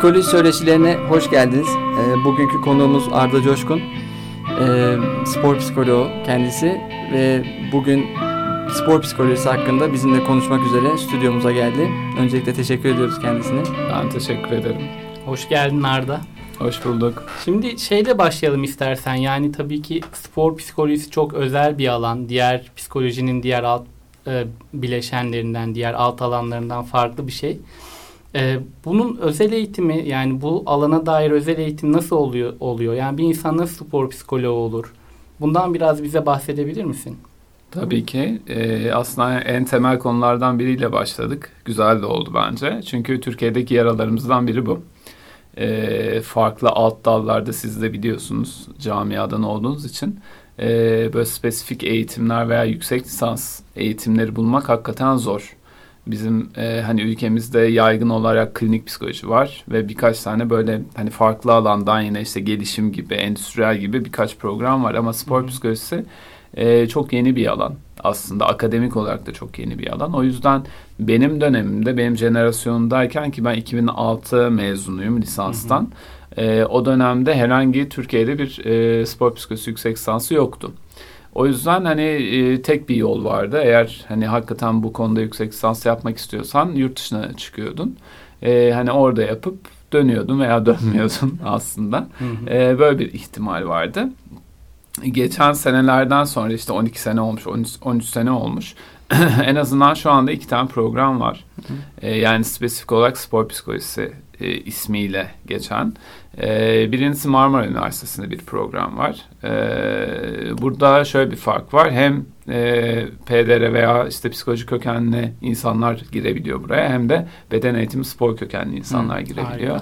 Psikoloji Söyleşilerine hoş geldiniz. E, bugünkü konuğumuz Arda Coşkun. E, spor psikoloğu kendisi ve bugün spor psikolojisi hakkında bizimle konuşmak üzere stüdyomuza geldi. Öncelikle teşekkür ediyoruz kendisine. Ben teşekkür ederim. Hoş geldin Arda. Hoş bulduk. Şimdi şeyle başlayalım istersen. Yani tabii ki spor psikolojisi çok özel bir alan. Diğer psikolojinin diğer alt e, bileşenlerinden, diğer alt alanlarından farklı bir şey. E, bunun özel eğitimi yani bu alana dair özel eğitim nasıl oluyor? oluyor? Yani bir insan nasıl spor psikoloğu olur? Bundan biraz bize bahsedebilir misin? Tabii ki. Ee, aslında en temel konulardan biriyle başladık. Güzel de oldu bence. Çünkü Türkiye'deki yaralarımızdan biri bu. Ee, farklı alt dallarda siz de biliyorsunuz camiadan olduğunuz için. E, böyle spesifik eğitimler veya yüksek lisans eğitimleri bulmak hakikaten zor. Bizim e, hani ülkemizde yaygın olarak klinik psikoloji var ve birkaç tane böyle hani farklı alandan yine işte gelişim gibi, endüstriyel gibi birkaç program var ama spor psikolojisi e, çok yeni bir alan aslında akademik olarak da çok yeni bir alan. O yüzden benim dönemimde benim jenerasyonundayken ki ben 2006 mezunuyum lisanstan. Hı hı. E, o dönemde herhangi Türkiye'de bir e, spor psikolojisi yüksek lisansı yoktu. O yüzden hani e, tek bir yol vardı. Eğer hani hakikaten bu konuda yüksek lisans yapmak istiyorsan yurt dışına çıkıyordun. E, hani orada yapıp dönüyordun veya dönmüyordun aslında. E, böyle bir ihtimal vardı geçen senelerden sonra işte 12 sene olmuş, 13, 13 sene olmuş. en azından şu anda iki tane program var. Ee, yani spesifik olarak spor psikolojisi e, ismiyle geçen. E, birincisi Marmara Üniversitesi'nde bir program var. E, burada şöyle bir fark var. Hem e, PDR veya işte psikoloji kökenli insanlar girebiliyor buraya hem de beden eğitimi spor kökenli insanlar hı, girebiliyor.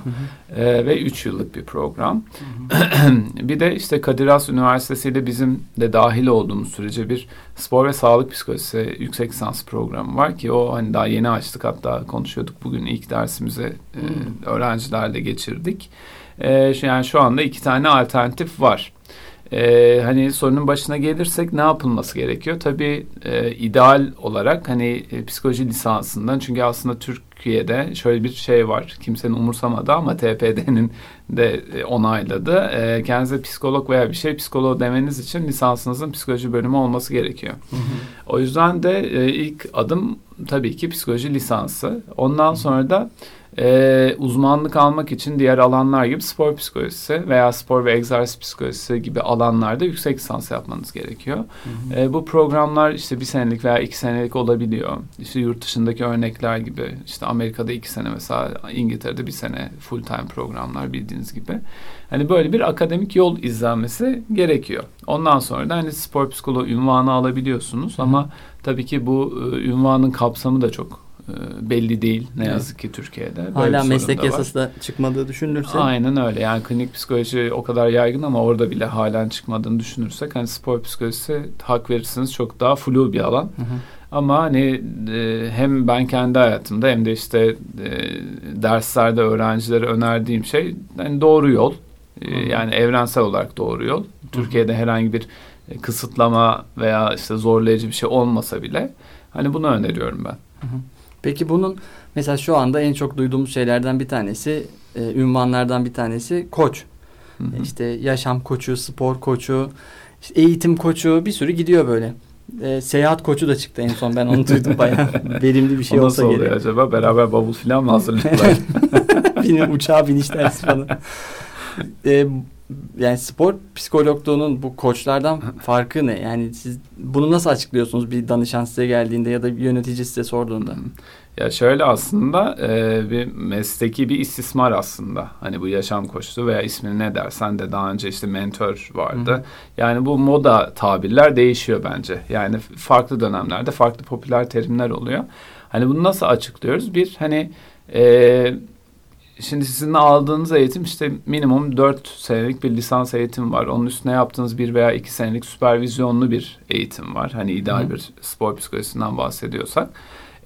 E, ve üç yıllık bir program. bir de işte Kadir Has Üniversitesi ile bizim de dahil olduğumuz sürece bir spor ve sağlık psikolojisi yüksek lisans programı var ki o hani daha yeni açtık hatta konuşuyorduk bugün ilk dersimizi e, öğrencilerle geçirdik. E, yani şu anda iki tane alternatif var. Ee, hani sorunun başına gelirsek ne yapılması gerekiyor? Tabii e, ideal olarak hani e, psikoloji lisansından çünkü aslında Türkiye'de şöyle bir şey var. Kimsenin umursamadı ama TPD'nin de e, onayladı. E, kendinize psikolog veya bir şey psikolog demeniz için lisansınızın psikoloji bölümü olması gerekiyor. Hı hı. O yüzden de e, ilk adım tabii ki psikoloji lisansı. Ondan sonra da e, uzmanlık almak için diğer alanlar gibi spor psikolojisi veya spor ve egzersiz psikolojisi gibi alanlarda yüksek lisans yapmanız gerekiyor. Hı hı. E, bu programlar işte bir senelik veya iki senelik olabiliyor. İşte yurt dışındaki örnekler gibi işte Amerika'da iki sene mesela İngiltere'de bir sene full time programlar bildiğiniz gibi. Hani böyle bir akademik yol izlenmesi gerekiyor. Ondan sonra da hani spor psikoloğu ünvanı alabiliyorsunuz hı hı. ama tabii ki bu e, ünvanın kapsamı da çok belli değil ne evet. yazık ki Türkiye'de. Böyle Hala meslek yasası da çıkmadığı düşünülürse. Aynen öyle yani klinik psikoloji o kadar yaygın ama orada bile halen çıkmadığını düşünürsek hani spor psikolojisi hak verirsiniz çok daha flu bir alan. Hı hı. Ama hani e, hem ben kendi hayatımda hem de işte e, derslerde öğrencilere önerdiğim şey hani doğru yol. E, yani evrensel olarak doğru yol. Türkiye'de herhangi bir e, kısıtlama veya işte zorlayıcı bir şey olmasa bile hani bunu öneriyorum ben. Hı hı. Peki bunun mesela şu anda en çok duyduğumuz şeylerden bir tanesi, e, ünvanlardan bir tanesi koç. Hı hı. İşte yaşam koçu, spor koçu, işte eğitim koçu bir sürü gidiyor böyle. E, seyahat koçu da çıktı en son ben onu duydum bayağı verimli bir şey o olsa gerek. Nasıl oluyor acaba? Beraber bavul falan mı hazırlıyorlar? Bilmiyorum uçağa biniş dersi falan. E, yani spor psikologluğunun bu koçlardan farkı ne? Yani siz bunu nasıl açıklıyorsunuz bir danışan size geldiğinde ya da bir yönetici size sorduğunda? Ya şöyle aslında e, bir mesleki bir istismar aslında. Hani bu yaşam koçluğu veya ismini ne dersen de daha önce işte mentor vardı. Hı. Yani bu moda tabirler değişiyor bence. Yani farklı dönemlerde farklı popüler terimler oluyor. Hani bunu nasıl açıklıyoruz? Bir hani e, Şimdi sizin aldığınız eğitim işte minimum dört senelik bir lisans eğitim var. Onun üstüne yaptığınız bir veya iki senelik süpervizyonlu bir eğitim var. Hani ideal Hı. bir spor psikolojisinden bahsediyorsak.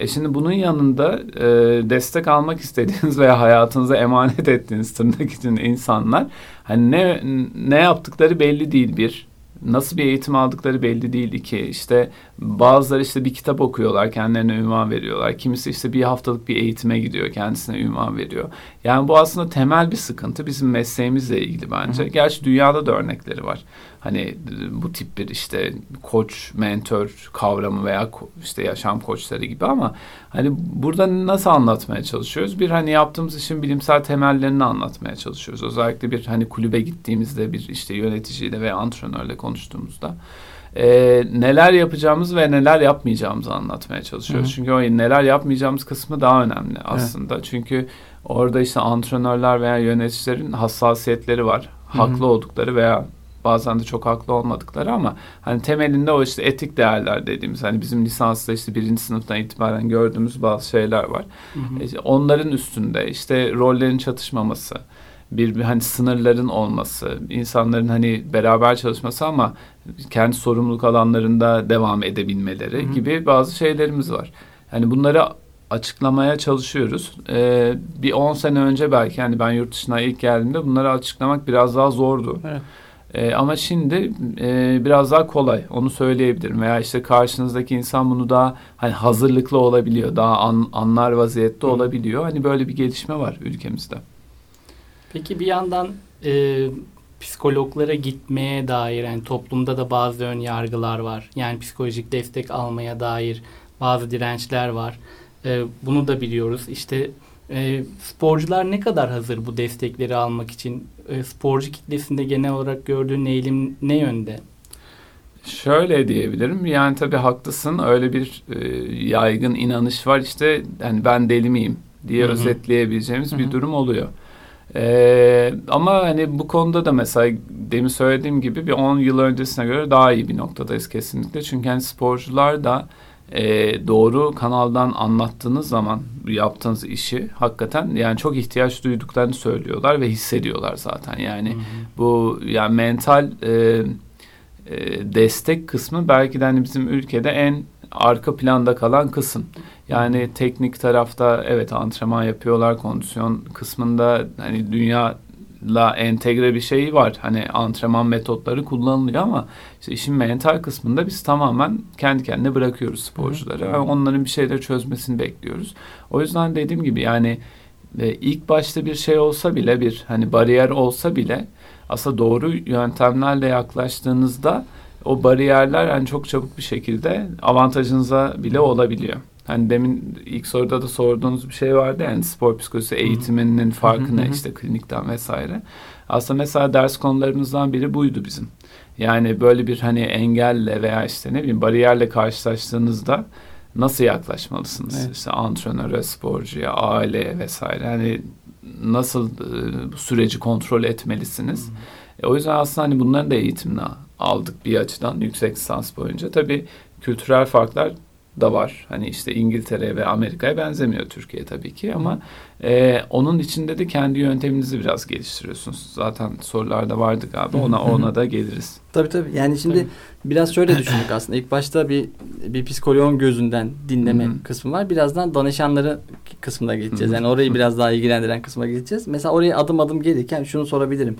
E şimdi bunun yanında e, destek almak istediğiniz veya hayatınıza emanet ettiğiniz tırnak için insanlar hani ne ne yaptıkları belli değil bir nasıl bir eğitim aldıkları belli değil. İki işte bazıları işte bir kitap okuyorlar kendilerine ünvan veriyorlar. Kimisi işte bir haftalık bir eğitime gidiyor kendisine ünvan veriyor. Yani bu aslında temel bir sıkıntı bizim mesleğimizle ilgili bence. Hı. Gerçi dünyada da örnekleri var. Hani bu tip bir işte koç, mentor kavramı veya işte yaşam koçları gibi ama hani burada nasıl anlatmaya çalışıyoruz? Bir hani yaptığımız işin bilimsel temellerini anlatmaya çalışıyoruz. Özellikle bir hani kulübe gittiğimizde bir işte yöneticiyle veya antrenörle konuştuğumuzda e, neler yapacağımız ve neler yapmayacağımızı anlatmaya çalışıyoruz. Hı. Çünkü o neler yapmayacağımız kısmı daha önemli aslında. Evet. Çünkü orada işte antrenörler veya yöneticilerin hassasiyetleri var. Hı. Haklı oldukları veya bazen de çok haklı olmadıkları ama hani temelinde o işte etik değerler dediğimiz hani bizim lisansta işte birinci sınıftan itibaren gördüğümüz bazı şeyler var. Hı hı. İşte onların üstünde işte rollerin çatışmaması, bir, bir hani sınırların olması, insanların hani beraber çalışması ama kendi sorumluluk alanlarında devam edebilmeleri hı gibi bazı şeylerimiz var. Hani bunları açıklamaya çalışıyoruz. Ee, bir 10 sene önce belki hani ben yurt dışına ilk geldiğimde bunları açıklamak biraz daha zordu. Evet. E, ama şimdi e, biraz daha kolay onu söyleyebilirim. Veya işte karşınızdaki insan bunu daha hani hazırlıklı olabiliyor daha an, anlar vaziyette olabiliyor. Hani böyle bir gelişme var ülkemizde. Peki bir yandan e, psikologlara gitmeye dair yani toplumda da bazı ön yargılar var. Yani psikolojik destek almaya dair bazı dirençler var. E, bunu da biliyoruz. İşte e, sporcular ne kadar hazır bu destekleri almak için? E, sporcu kitlesinde genel olarak gördüğün eğilim ne yönde? Şöyle diyebilirim. Yani tabii haklısın. Öyle bir e, yaygın inanış var. İşte yani ben deli miyim diye Hı-hı. özetleyebileceğimiz Hı-hı. bir durum oluyor. Ee, ama hani bu konuda da mesela demin söylediğim gibi bir 10 yıl öncesine göre daha iyi bir noktadayız kesinlikle. Çünkü hani sporcular da e, doğru kanaldan anlattığınız zaman yaptığınız işi hakikaten yani çok ihtiyaç duyduklarını söylüyorlar ve hissediyorlar zaten. Yani hı hı. bu yani mental e, e, destek kısmı belki de hani bizim ülkede en arka planda kalan kısım. Yani teknik tarafta evet antrenman yapıyorlar kondisyon kısmında hani dünya la entegre bir şey var. Hani antrenman metotları kullanılıyor ama işte işin mental kısmında biz tamamen kendi kendine bırakıyoruz sporcuları. Yani onların bir şeyleri çözmesini bekliyoruz. O yüzden dediğim gibi yani e, ilk başta bir şey olsa bile bir hani bariyer olsa bile aslında doğru yöntemlerle yaklaştığınızda o bariyerler yani çok çabuk bir şekilde avantajınıza bile olabiliyor. Hani demin ilk soruda da sorduğunuz bir şey vardı yani spor psikolojisi eğitiminin farkı ne işte klinikten vesaire. Aslında mesela ders konularımızdan biri buydu bizim. Yani böyle bir hani engelle veya işte ne bileyim bariyerle karşılaştığınızda nasıl yaklaşmalısınız? Evet. İşte antrenöre, sporcuya, aileye vesaire. Hani nasıl e, süreci kontrol etmelisiniz? E, o yüzden aslında hani bunların da eğitimini aldık bir açıdan yüksek lisans boyunca. Tabii kültürel farklar da var. Hani işte İngiltere ve Amerika'ya benzemiyor Türkiye tabii ki ama e, onun içinde de kendi yönteminizi biraz geliştiriyorsunuz. Zaten sorularda vardı galiba ona ona da geliriz. Tabii tabii. Yani şimdi tabii. biraz şöyle düşündük aslında. İlk başta bir bir psikoloğun gözünden dinleme kısmı var. Birazdan danışanları kısmına geçeceğiz. Yani orayı biraz daha ilgilendiren kısma geçeceğiz. Mesela oraya adım adım gelirken şunu sorabilirim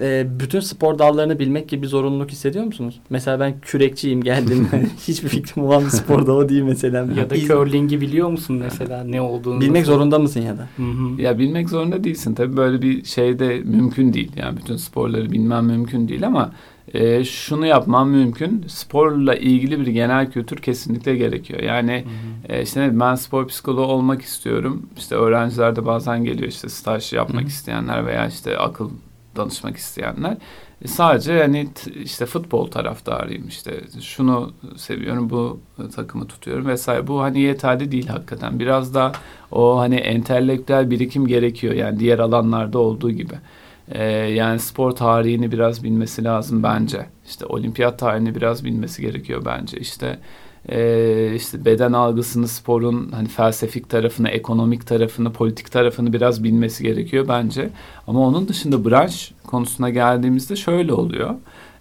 e, bütün spor dallarını bilmek gibi bir zorunluluk hissediyor musunuz? Mesela ben kürekçiyim geldim. Hiçbir fikrim olan bir spor dalı değil mesela. Ya da curling'i biliyor musun mesela ne olduğunu? Bilmek nasıl? zorunda mısın ya da? Hı-hı. Ya bilmek zorunda değilsin. Tabii böyle bir şey de mümkün değil. Yani bütün sporları bilmem mümkün değil ama e, şunu yapmam mümkün. Sporla ilgili bir genel kültür kesinlikle gerekiyor. Yani e, işte ben spor psikoloğu olmak istiyorum. İşte öğrenciler de bazen geliyor işte staj yapmak Hı-hı. isteyenler veya işte akıl danışmak isteyenler. E, sadece hani işte futbol taraftarıyım işte şunu seviyorum bu takımı tutuyorum vesaire bu hani yeterli değil hakikaten. Biraz da o hani entelektüel birikim gerekiyor yani diğer alanlarda olduğu gibi. Ee, yani spor tarihini biraz bilmesi lazım bence. İşte olimpiyat tarihini biraz bilmesi gerekiyor bence. İşte e, işte beden algısını, sporun hani felsefik tarafını, ekonomik tarafını, politik tarafını biraz bilmesi gerekiyor bence. Ama onun dışında branş konusuna geldiğimizde şöyle oluyor.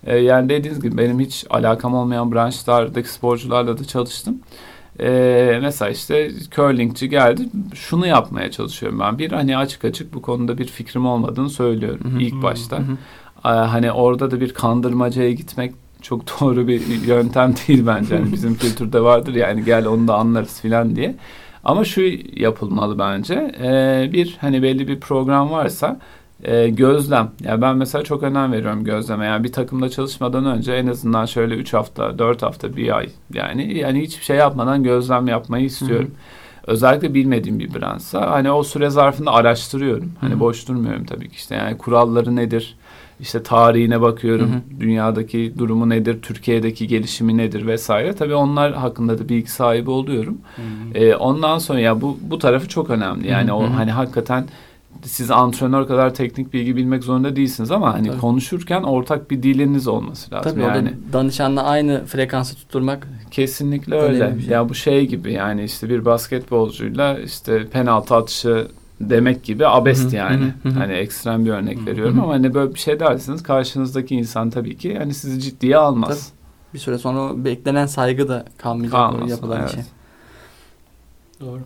E, yani dediğiniz gibi benim hiç alakam olmayan branşlardaki sporcularla da çalıştım. Ee, mesela işte curlingçi geldi. Şunu yapmaya çalışıyorum ben. Bir hani açık açık bu konuda bir fikrim olmadığını söylüyorum ilk başta. Hı Hani orada da bir kandırmacaya gitmek çok doğru bir yöntem değil bence. Yani bizim kültürde vardır yani gel onu da anlarız filan diye. Ama şu yapılmalı bence. Ee, bir hani belli bir program varsa e, gözlem. Yani ben mesela çok önem veriyorum gözleme. Yani bir takımda çalışmadan önce en azından şöyle 3 hafta, 4 hafta, bir ay yani yani hiçbir şey yapmadan gözlem yapmayı istiyorum. Hı-hı. Özellikle bilmediğim bir branşsa hani o süre zarfında araştırıyorum. Hani Hı-hı. boş durmuyorum tabii ki işte yani kuralları nedir? İşte tarihine bakıyorum. Hı hı. Dünyadaki durumu nedir? Türkiye'deki gelişimi nedir vesaire. Tabii onlar hakkında da bilgi sahibi oluyorum. Hı hı. Ee, ondan sonra ya bu bu tarafı çok önemli. Yani hı hı. o hani hakikaten siz antrenör kadar teknik bilgi bilmek zorunda değilsiniz ama hani Tabii. konuşurken ortak bir diliniz olması lazım. Tabii yani danışanla aynı frekansı tutturmak kesinlikle öyle. Şey. Ya bu şey gibi yani işte bir basketbolcuyla işte penaltı atışı demek gibi abest yani. hani ekstrem bir örnek veriyorum ama hani böyle bir şey dersiniz karşınızdaki insan tabii ki hani sizi ciddiye almaz. Tabii. Bir süre sonra beklenen saygı da kalmayacak Kalmaz, yapılan evet. için. Doğru.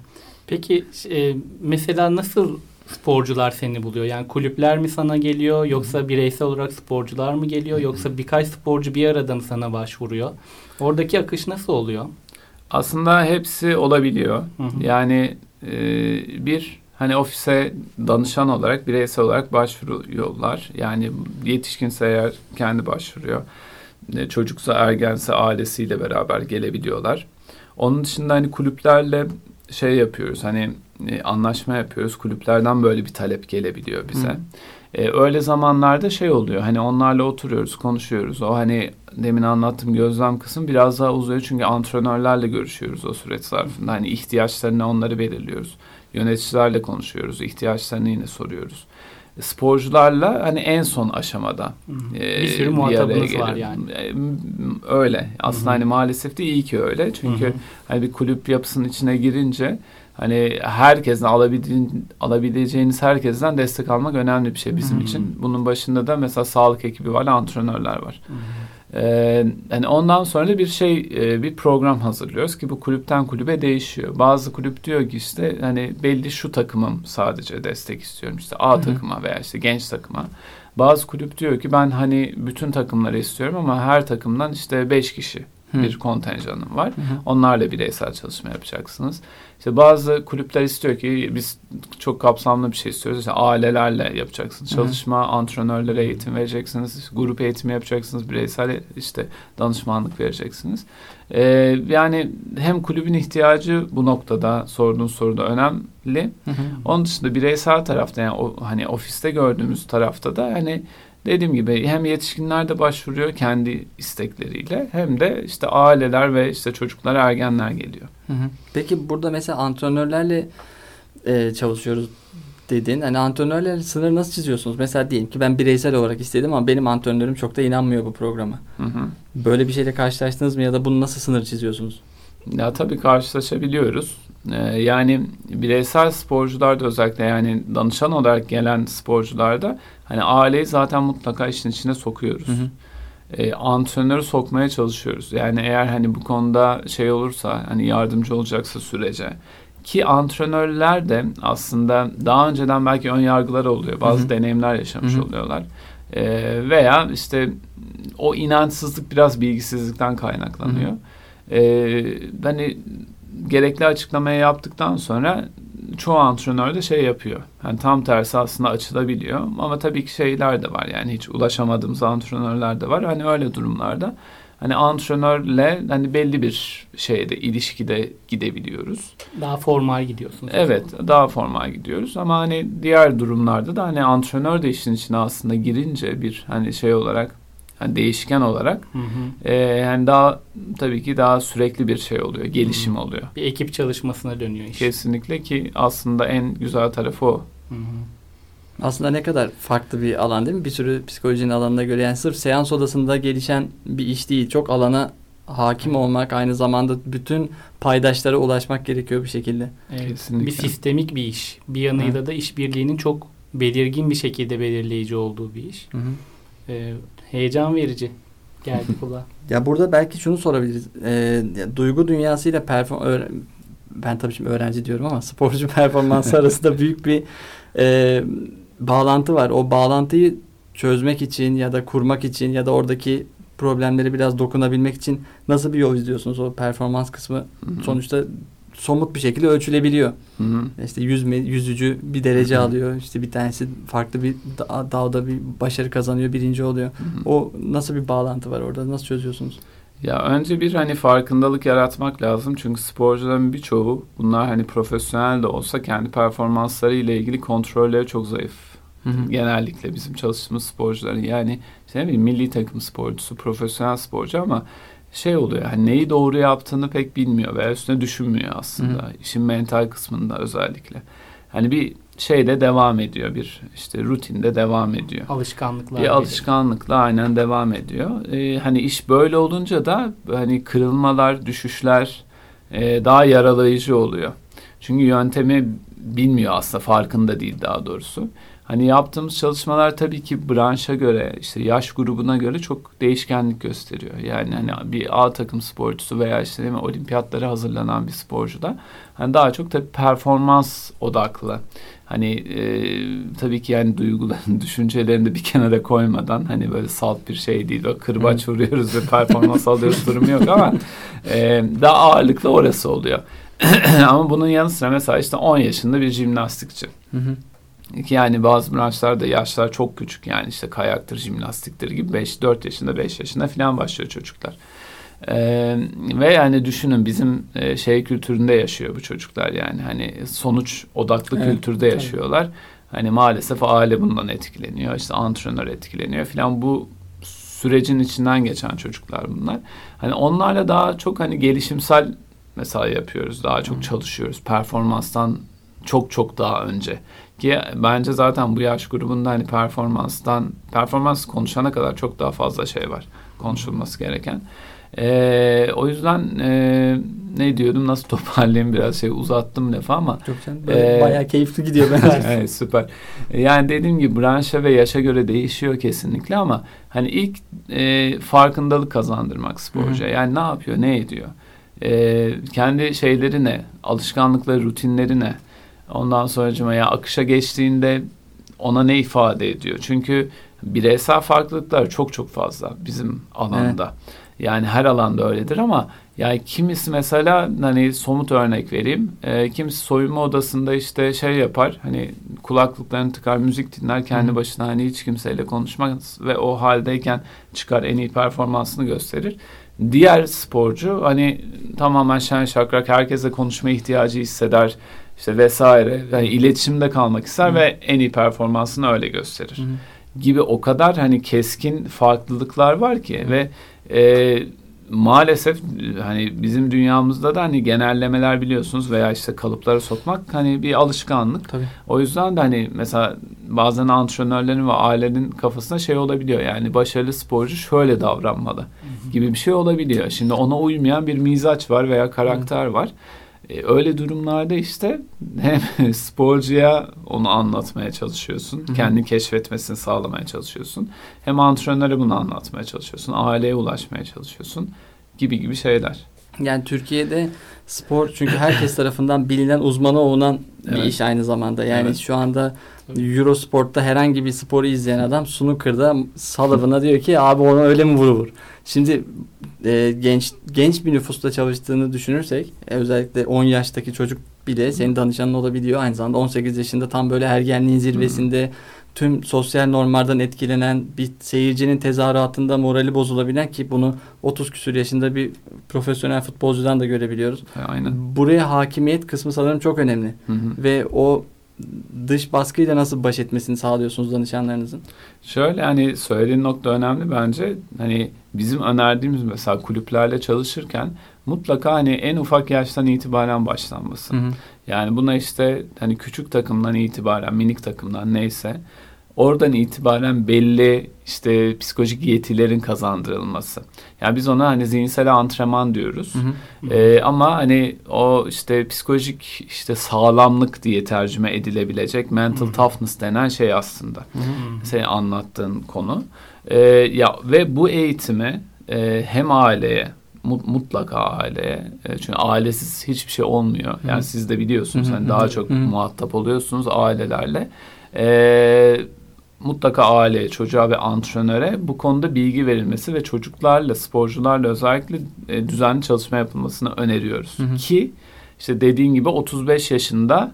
Peki e, mesela nasıl sporcular seni buluyor? Yani kulüpler mi sana geliyor yoksa bireysel olarak sporcular mı geliyor yoksa birkaç sporcu bir arada mı sana başvuruyor? Oradaki akış nasıl oluyor? Aslında hepsi olabiliyor. Hı hı. Yani e, bir hani ofise danışan olarak bireysel olarak başvuruyorlar. Yani yetişkinse eğer kendi başvuruyor. E, çocuksa ergense ailesiyle beraber gelebiliyorlar. Onun dışında hani kulüplerle şey yapıyoruz. Hani e, anlaşma yapıyoruz. Kulüplerden böyle bir talep gelebiliyor bize. Hı. E, öyle zamanlarda şey oluyor. Hani onlarla oturuyoruz, konuşuyoruz. O hani demin anlattığım gözlem kısım biraz daha uzuyor çünkü antrenörlerle görüşüyoruz o süreç zarfında. Hani ihtiyaçlarını onları belirliyoruz. Yöneticilerle konuşuyoruz, ihtiyaçlarını yine soruyoruz. Sporcularla hani en son aşamada e, bir sürü muhatabınız var yani. E, öyle. Aslında Hı-hı. hani maalesef de iyi ki öyle. Çünkü Hı-hı. hani bir kulüp yapısının içine girince hani herkesten alabildiğin, alabileceğiniz herkesten destek almak önemli bir şey bizim Hı-hı. için. Bunun başında da mesela sağlık ekibi var, antrenörler var. Hı-hı. Ee, yani ondan sonra da bir şey e, bir program hazırlıyoruz ki bu kulüpten kulübe değişiyor. Bazı kulüp diyor ki işte hani belli şu takımım sadece destek istiyorum işte A Hı-hı. takıma veya işte genç takıma. Bazı kulüp diyor ki ben hani bütün takımları istiyorum ama her takımdan işte beş kişi Hı. bir kontenjanım var. Hı hı. Onlarla bireysel çalışma yapacaksınız. İşte bazı kulüpler istiyor ki biz çok kapsamlı bir şey istiyoruz. İşte ailelerle yapacaksınız. Çalışma, hı. antrenörlere eğitim vereceksiniz. Grup eğitimi yapacaksınız. Bireysel işte danışmanlık vereceksiniz. Ee, yani hem kulübün ihtiyacı bu noktada sorduğun soruda önemli. Hı hı. Onun dışında bireysel tarafta yani o hani ofiste gördüğümüz tarafta da hani dediğim gibi hem yetişkinler de başvuruyor kendi istekleriyle hem de işte aileler ve işte çocuklar ergenler geliyor. Hı hı. Peki burada mesela antrenörlerle e, çalışıyoruz dedin. Hani antrenörlerle sınır nasıl çiziyorsunuz? Mesela diyelim ki ben bireysel olarak istedim ama benim antrenörüm çok da inanmıyor bu programa. Hı hı. Böyle bir şeyle karşılaştınız mı ya da bunu nasıl sınır çiziyorsunuz? Ya tabii karşılaşabiliyoruz. Ee, yani bireysel sporcularda özellikle yani danışan olarak gelen sporcularda hani aileyi zaten mutlaka işin içine sokuyoruz. Hı hı. Ee, antrenörü sokmaya çalışıyoruz. Yani eğer hani bu konuda şey olursa hani yardımcı olacaksa sürece ki antrenörler de aslında daha önceden belki ön yargılar oluyor. Bazı Hı-hı. deneyimler yaşamış Hı-hı. oluyorlar. Ee, veya işte o inançsızlık biraz bilgisizlikten kaynaklanıyor. Ee, hani gerekli açıklamayı yaptıktan sonra çoğu antrenör de şey yapıyor. Yani tam tersi aslında açılabiliyor. Ama tabii ki şeyler de var. Yani hiç ulaşamadığımız antrenörler de var. Hani öyle durumlarda hani antrenörle hani belli bir şeyde ilişkide gidebiliyoruz. Daha formal gidiyorsunuz. Evet, daha formal gidiyoruz ama hani diğer durumlarda da hani antrenör de işin içine aslında girince bir hani şey olarak hani değişken olarak hı hı. E, yani daha tabii ki daha sürekli bir şey oluyor, gelişim hı. oluyor. Bir ekip çalışmasına dönüyor iş. Kesinlikle ki aslında en güzel tarafı o. Hı hı. Aslında ne kadar farklı bir alan değil mi? Bir sürü psikolojinin alanına göre yani sırf seans odasında gelişen bir iş değil. Çok alana hakim olmak aynı zamanda bütün paydaşlara ulaşmak gerekiyor bir şekilde. Evet, Kesinlikle. Bir sistemik bir iş. Bir yanıyla Hı. da işbirliğinin çok belirgin bir şekilde belirleyici olduğu bir iş. Hı hı. Ee, heyecan verici geldi kulağa. ya burada belki şunu sorabiliriz. Ee, duygu dünyasıyla perform ben tabii şimdi öğrenci diyorum ama sporcu performansı arasında büyük bir e, bağlantı var. O bağlantıyı çözmek için ya da kurmak için ya da oradaki problemleri biraz dokunabilmek için nasıl bir yol izliyorsunuz? O performans kısmı Hı-hı. sonuçta somut bir şekilde ölçülebiliyor. Hı-hı. İşte yüzme, yüzücü bir derece Hı-hı. alıyor. İşte bir tanesi farklı bir da- dalda bir başarı kazanıyor, birinci oluyor. Hı-hı. O nasıl bir bağlantı var orada? Nasıl çözüyorsunuz? Ya önce bir hani farkındalık yaratmak lazım. Çünkü sporcuların birçoğu bunlar hani profesyonel de olsa kendi performansları ile ilgili kontrolleri çok zayıf. Hı hı. Genellikle bizim çalıştığımız sporcuların yani işte ne bileyim milli takım sporcusu, profesyonel sporcu ama şey oluyor hani neyi doğru yaptığını pek bilmiyor veya üstüne düşünmüyor aslında. Hı. İşin mental kısmında özellikle. Hani bir şeyde devam ediyor bir işte rutinde devam ediyor. Alışkanlıklar. Bir alışkanlıkla aynen devam ediyor. Ee, hani iş böyle olunca da hani kırılmalar, düşüşler e, daha yaralayıcı oluyor. Çünkü yöntemi bilmiyor aslında farkında değil daha doğrusu. Hani yaptığımız çalışmalar tabii ki branşa göre işte yaş grubuna göre çok değişkenlik gösteriyor. Yani hani bir A takım sporcusu veya işte değil mi, olimpiyatlara hazırlanan bir sporcu da hani daha çok tabii performans odaklı. Hani e, tabii ki yani duyguların, düşüncelerini de bir kenara koymadan hani böyle salt bir şey değil. O kırbaç vuruyoruz ve performans alıyoruz durumu yok ama e, daha ağırlıklı orası oluyor. ama bunun yanı sıra mesela işte 10 yaşında bir jimnastikçi. Hı hı. Yani bazı branşlarda yaşlar çok küçük yani işte kayaktır, jimnastiktir gibi 5-4 yaşında 5 yaşında falan başlıyor çocuklar. Ee, ve yani düşünün bizim e, şey kültüründe yaşıyor bu çocuklar yani hani sonuç odaklı evet, kültürde yaşıyorlar. Tabii. Hani maalesef aile bundan etkileniyor işte antrenör etkileniyor falan bu sürecin içinden geçen çocuklar bunlar. Hani onlarla daha çok hani gelişimsel mesela yapıyoruz daha çok Hı. çalışıyoruz performanstan çok çok daha önce. Ki bence zaten bu yaş grubunda hani performanstan performans konuşana kadar çok daha fazla şey var konuşulması gereken. Ee, o yüzden e, ne diyordum nasıl toparlayayım biraz şey uzattım lafı ama. Çok böyle e, bayağı keyifli gidiyor bence. evet süper. Yani dediğim gibi branşa ve yaşa göre değişiyor kesinlikle ama hani ilk e, farkındalık kazandırmak sporcuya. Yani ne yapıyor ne ediyor. E, kendi şeyleri ne alışkanlıkları rutinleri ne Ondan sonra ya akışa geçtiğinde ona ne ifade ediyor? Çünkü bireysel farklılıklar çok çok fazla bizim alanda. Evet. Yani her alanda öyledir ama yani kimisi mesela hani somut örnek vereyim. E, kimisi soyunma odasında işte şey yapar. Hani kulaklıklarını tıkar, müzik dinler kendi Hı. başına hani hiç kimseyle konuşmaz ve o haldeyken çıkar en iyi performansını gösterir. Diğer sporcu hani tamamen şen şakrak herkese konuşma ihtiyacı hisseder işte vesaire yani iletişimde kalmak ister Hı. ve en iyi performansını öyle gösterir. Hı. Gibi o kadar hani keskin farklılıklar var ki Hı. ve e, maalesef hani bizim dünyamızda da hani genellemeler biliyorsunuz veya işte kalıplara sokmak hani bir alışkanlık. Tabii. O yüzden de hani mesela bazen antrenörlerin ve ailenin kafasında şey olabiliyor yani başarılı sporcu şöyle davranmalı hı. gibi bir şey olabiliyor. Şimdi ona uymayan bir mizaç var veya karakter hı. var. E, öyle durumlarda işte hem sporcuya onu anlatmaya çalışıyorsun. Hı-hı. Kendini keşfetmesini sağlamaya çalışıyorsun. Hem antrenöre bunu anlatmaya çalışıyorsun. Aileye ulaşmaya çalışıyorsun. Gibi gibi şeyler. Yani Türkiye'de spor çünkü herkes tarafından bilinen uzmanı olunan bir evet. iş aynı zamanda. Yani evet. şu anda Eurosport'ta herhangi bir sporu izleyen adam snooker'da salavına diyor ki abi ona öyle mi vurulur? Şimdi e, genç genç bir nüfusta çalıştığını düşünürsek e, özellikle 10 yaştaki çocuk bile senin danışanın olabiliyor. Aynı zamanda 18 yaşında tam böyle ergenliğin zirvesinde tüm sosyal normlardan etkilenen bir seyircinin tezahüratında morali bozulabilen ki bunu 30 küsur yaşında bir profesyonel futbolcudan da görebiliyoruz. Aynen. Buraya hakimiyet kısmı sanırım çok önemli. Hı hı. Ve o dış baskıyla nasıl baş etmesini sağlıyorsunuz danışanlarınızın? Şöyle hani söylediğin nokta önemli bence. Hani bizim önerdiğimiz mesela kulüplerle çalışırken mutlaka hani en ufak yaştan itibaren başlanması. Hı hı. Yani buna işte hani küçük takımdan itibaren minik takımdan neyse oradan itibaren belli işte psikolojik yetilerin kazandırılması. Yani biz ona hani zihinsel antrenman diyoruz. Hı hı. Ee, ama hani o işte psikolojik işte sağlamlık diye tercüme edilebilecek mental hı hı. toughness denen şey aslında. Hı hı. Senin anlattığın konu. Ee, ya ve bu eğitimi e, hem aileye mutlaka aileye. E, çünkü ailesiz hiçbir şey olmuyor. Yani Hı. siz de biliyorsunuz. Hı hı. Yani daha çok hı hı. muhatap oluyorsunuz ailelerle. Ee, mutlaka aileye, çocuğa ve antrenöre bu konuda bilgi verilmesi ve çocuklarla, sporcularla özellikle e, düzenli çalışma yapılmasını öneriyoruz. Hı hı. Ki işte dediğin gibi 35 yaşında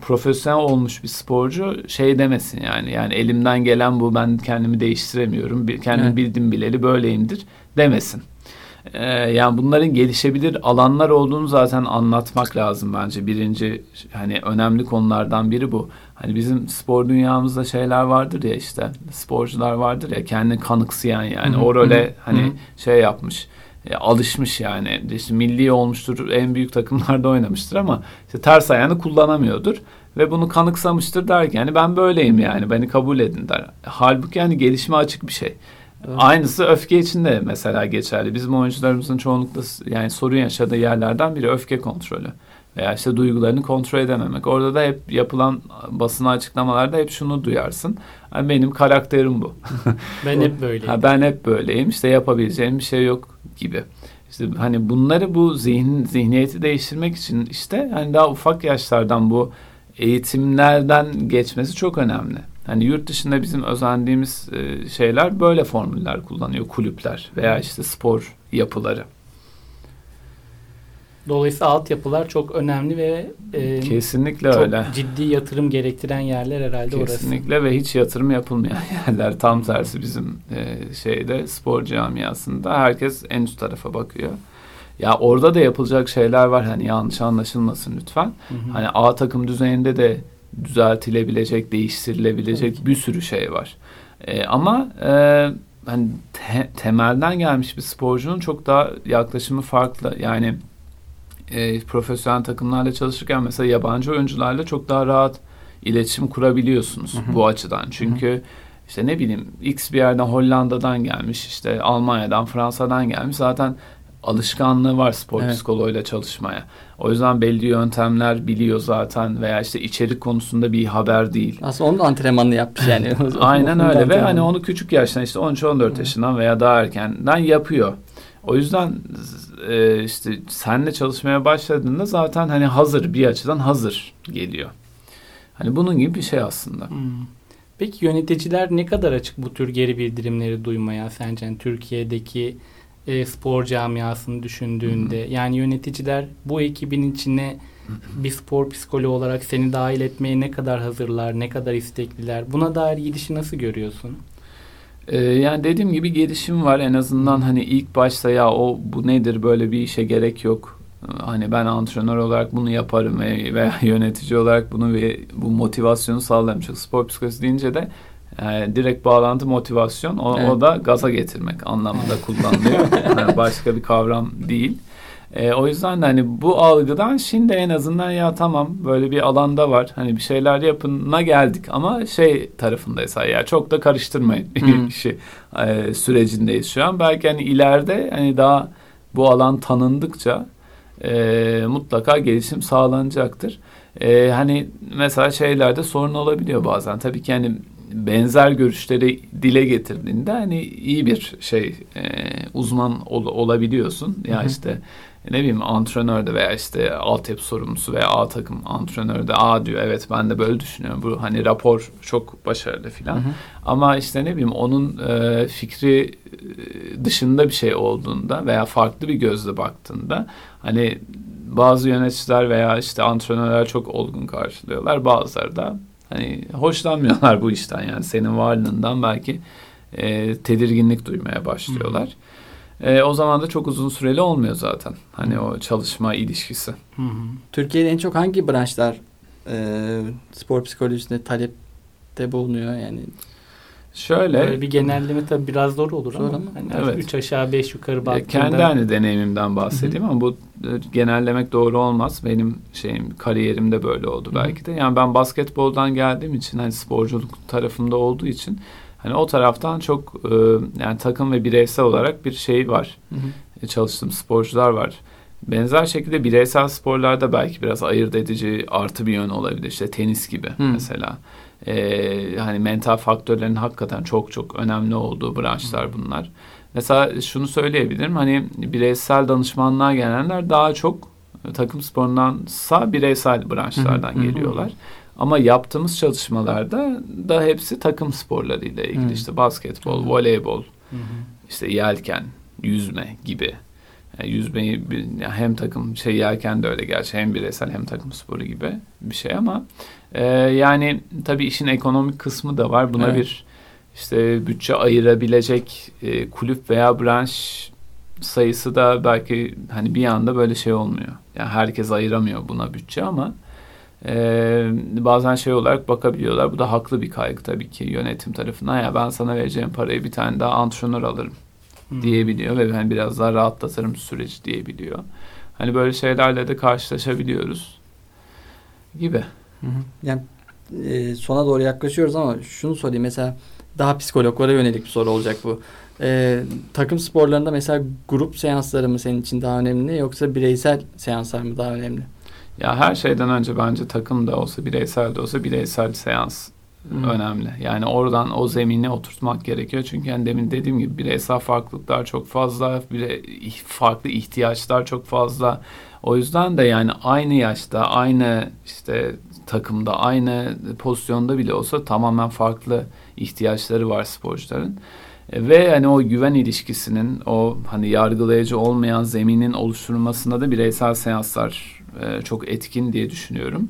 profesyonel olmuş bir sporcu şey demesin yani. Yani elimden gelen bu ben kendimi değiştiremiyorum. Kendimi evet. bildim bileli böyleyimdir demesin. Ee, yani bunların gelişebilir alanlar olduğunu zaten anlatmak lazım bence. Birinci hani önemli konulardan biri bu. Hani bizim spor dünyamızda şeyler vardır ya işte sporcular vardır ya kendini kanıksayan yani Hı-hı. o role hani Hı-hı. şey yapmış e, alışmış yani işte milli olmuştur en büyük takımlarda oynamıştır ama işte ters ayağını kullanamıyordur ve bunu kanıksamıştır derken yani ben böyleyim yani beni kabul edin der. Halbuki yani gelişime açık bir şey. Aynısı öfke için de mesela geçerli. Bizim oyuncularımızın çoğunlukla yani sorun yaşadığı yerlerden biri öfke kontrolü. Veya işte duygularını kontrol edememek. Orada da hep yapılan basına açıklamalarda hep şunu duyarsın. Yani benim karakterim bu. ben hep böyleyim. Ha, ben hep böyleyim. İşte yapabileceğim bir şey yok gibi. İşte hani bunları bu zihin zihniyeti değiştirmek için işte hani daha ufak yaşlardan bu eğitimlerden geçmesi çok önemli. Hani yurt dışında bizim özendiğimiz e, şeyler böyle formüller kullanıyor kulüpler veya işte spor yapıları. Dolayısıyla altyapılar çok önemli ve e, kesinlikle çok öyle. ciddi yatırım gerektiren yerler herhalde kesinlikle orası. Kesinlikle ve hiç yatırım yapılmayan yerler. Tam tersi bizim e, şeyde spor camiasında herkes en üst tarafa bakıyor. Ya orada da yapılacak şeyler var hani yanlış anlaşılmasın lütfen. Hı hı. Hani A takım düzeyinde de düzeltilebilecek, değiştirilebilecek bir sürü şey var. E, ama e, hani te, temelden gelmiş bir sporcunun çok daha yaklaşımı farklı. Yani e, profesyonel takımlarla çalışırken mesela yabancı oyuncularla çok daha rahat iletişim kurabiliyorsunuz hı hı. bu açıdan. Çünkü hı hı. işte ne bileyim X bir yerden Hollanda'dan gelmiş, işte Almanya'dan, Fransa'dan gelmiş. Zaten alışkanlığı var spor evet. psikoloğuyla çalışmaya. O yüzden belli yöntemler biliyor zaten veya işte içerik konusunda bir haber değil. Aslında onun antrenmanını yapmış yani. Aynen öyle ve hani onu küçük yaştan işte 13-14 evet. yaşından veya daha erkenden yapıyor. O yüzden e, işte senle çalışmaya başladığında zaten hani hazır bir açıdan hazır geliyor. Hani bunun gibi bir şey aslında. Hmm. Peki yöneticiler ne kadar açık bu tür geri bildirimleri duymaya sence? Yani Türkiye'deki e, spor camiasını düşündüğünde Hı-hı. yani yöneticiler bu ekibin içine bir spor psikoloğu olarak seni dahil etmeye ne kadar hazırlar, ne kadar istekliler? Buna dair gidişi nasıl görüyorsun? Ee, yani dediğim gibi gelişim var en azından hani ilk başta ya o bu nedir böyle bir işe gerek yok. Hani ben antrenör olarak bunu yaparım veya yönetici olarak bunu ve bu motivasyonu sağlarım. Çünkü spor psikolojisi deyince de yani direkt bağlantı motivasyon o, evet. o da gaza getirmek anlamında kullanılıyor. yani başka bir kavram değil. E, o yüzden de hani bu algıdan şimdi en azından ya tamam böyle bir alanda var. Hani bir şeyler yapına geldik ama şey tarafındayız ya çok da karıştırmayın işi e, sürecindeyiz şu an. Belki hani ileride hani daha bu alan tanındıkça e, mutlaka gelişim sağlanacaktır. E, hani mesela şeylerde sorun olabiliyor bazen. Tabii ki hani benzer görüşleri dile getirdiğinde hani iyi bir şey e, uzman ol, olabiliyorsun. Ya Hı-hı. işte ne bileyim antrenör de veya işte altyapı sorumlusu veya A takım antrenörü de A diyor evet ben de böyle düşünüyorum. Bu hani rapor çok başarılı filan. Ama işte ne bileyim onun e, fikri e, dışında bir şey olduğunda veya farklı bir gözle baktığında hani bazı yöneticiler veya işte antrenörler çok olgun karşılıyorlar. Bazıları da hani hoşlanmıyorlar bu işten yani senin varlığından belki e, tedirginlik duymaya başlıyorlar. E, o zaman da çok uzun süreli olmuyor zaten. Hani hı. o çalışma ilişkisi. Hı hı. Türkiye'de en çok hangi branşlar e, spor psikolojisinde talepte bulunuyor yani? Şöyle. Böyle bir genelleme tabii biraz zor olur zor ama. ama hani evet. Üç aşağı beş yukarı baktığında. Kendi hani deneyimimden bahsedeyim ama bu e, genellemek doğru olmaz. Benim şeyim kariyerim de böyle oldu belki de. Yani ben basketboldan geldiğim için hani sporculuk tarafında olduğu için hani o taraftan çok e, yani takım ve bireysel olarak bir şey var. E, çalıştığım sporcular var. Benzer şekilde bireysel sporlarda belki biraz ayırt edici artı bir yön olabilir. İşte tenis gibi Hı. E, hani mental faktörlerin hakikaten çok çok önemli olduğu branşlar bunlar. Mesela şunu söyleyebilirim hani bireysel danışmanlığa gelenler daha çok takım sporundansa bireysel branşlardan geliyorlar. Ama yaptığımız çalışmalarda da hepsi takım sporlarıyla ilgili. Hı. işte basketbol, voleybol, işte yelken, yüzme gibi. Yani yüzmeyi bir- ya hem takım şey yelken de öyle gerçi hem bireysel hem takım sporu gibi bir şey ama e, yani tabii işin ekonomik kısmı da var. Buna Evet. bir işte bütçe ayırabilecek e, kulüp veya branş sayısı da belki hani bir anda böyle şey olmuyor. Yani herkes ayıramıyor buna bütçe ama e, bazen şey olarak bakabiliyorlar. Bu da haklı bir kaygı tabii ki yönetim tarafından. Ya ben sana vereceğim parayı bir tane daha antrenör alırım Diyebiliyor ve hani biraz daha rahatlatırım süreci diyebiliyor. Hani böyle şeylerle de karşılaşabiliyoruz gibi. Hı hı. Yani e, sona doğru yaklaşıyoruz ama şunu sorayım mesela daha psikologlara yönelik bir soru olacak bu. E, takım sporlarında mesela grup seansları mı senin için daha önemli yoksa bireysel seanslar mı daha önemli? Ya her şeyden önce bence takım da olsa bireysel de olsa bireysel seans Hı. önemli. Yani oradan o zemini oturtmak gerekiyor. Çünkü yani demin dediğim gibi bireysel farklılıklar çok fazla, bire, farklı ihtiyaçlar çok fazla. O yüzden de yani aynı yaşta, aynı işte takımda, aynı pozisyonda bile olsa tamamen farklı ihtiyaçları var sporcuların. E, Ve hani o güven ilişkisinin, o hani yargılayıcı olmayan zeminin oluşturulmasında da bireysel seanslar e, çok etkin diye düşünüyorum.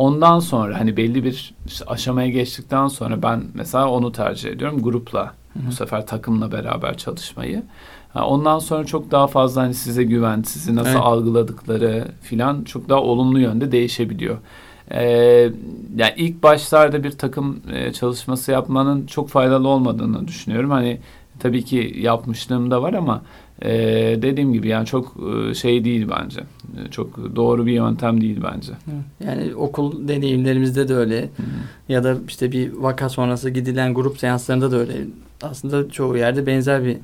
Ondan sonra hani belli bir aşamaya geçtikten sonra ben mesela onu tercih ediyorum grupla Hı hı. bu sefer takımla beraber çalışmayı. Ondan sonra çok daha fazla hani size güven, sizi nasıl Evet. algıladıkları filan çok daha olumlu yönde değişebiliyor. Ee, yani ilk başlarda bir takım e, çalışması yapmanın çok faydalı olmadığını düşünüyorum. Hani tabii ki yapmışlığım da var ama e, dediğim gibi yani çok e, şey değil bence. E, Çok doğru bir yöntem değil bence. Yani okul deneyimlerimizde de öyle ya da işte bir vaka sonrası gidilen grup seanslarında da öyle. Aslında çoğu yerde benzer bir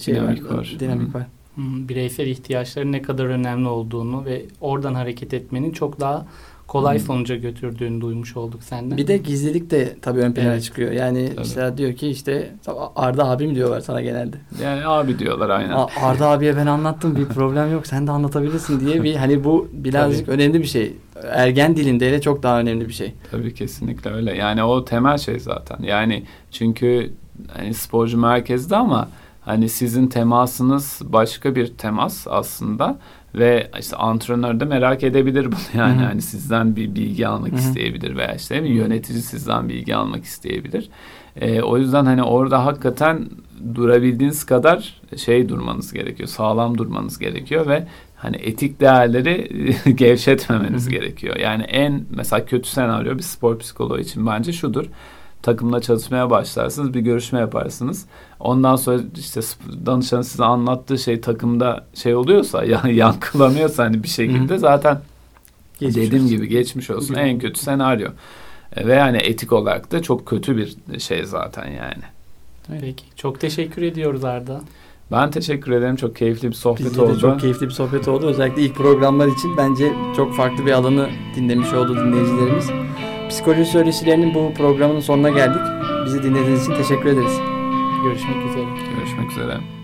şey Dinamik var. var. Dinamik Hı. var. Hı, bireysel ihtiyaçların ne kadar önemli olduğunu ve oradan hareket etmenin çok daha kolay Hı. sonuca götürdüğünü duymuş olduk senden. Bir de gizlilik de tabii ön plana Evet. çıkıyor. Yani Tabii. mesela diyor ki işte Arda abim diyorlar sana genelde. Yani abi diyorlar aynen. A- Arda abiye ben anlattım bir problem yok sen de anlatabilirsin diye bir hani bu birazcık önemli bir şey. Ergen dilinde hele çok daha önemli bir şey. Tabii kesinlikle öyle. Yani o temel şey zaten. Yani çünkü hani sporcu merkezde ama hani sizin temasınız başka bir temas aslında ve işte antrenör de merak edebilir bunu yani Hı hı. hani sizden bir bilgi almak Hı hı. isteyebilir veya işte yönetici sizden bilgi almak isteyebilir. Ee, o yüzden hani orada hakikaten durabildiğiniz kadar şey durmanız gerekiyor, sağlam durmanız gerekiyor ve hani etik değerleri gevşetmemeniz Hı hı. gerekiyor. Yani en mesela kötü senaryo bir spor psikoloğu için bence şudur. Takımla çalışmaya başlarsınız, bir görüşme yaparsınız. Ondan sonra işte danışan size anlattığı şey takımda şey oluyorsa, ya yankılanıyorsa hani bir şekilde zaten Geçmiş dediğim olsun. gibi geçmiş olsun. En kötü senaryo. E, Ve yani etik olarak da çok kötü bir şey zaten yani. Peki. Çok teşekkür ediyoruz Arda. Ben teşekkür ederim. Çok keyifli bir sohbet Bizde de oldu. çok keyifli bir sohbet oldu. Özellikle ilk programlar için bence çok farklı bir alanı dinlemiş oldu dinleyicilerimiz. Psikoloji söyleşilerinin bu programının sonuna geldik. Bizi dinlediğiniz için teşekkür ederiz. Görüşmek üzere. Görüşmek üzere.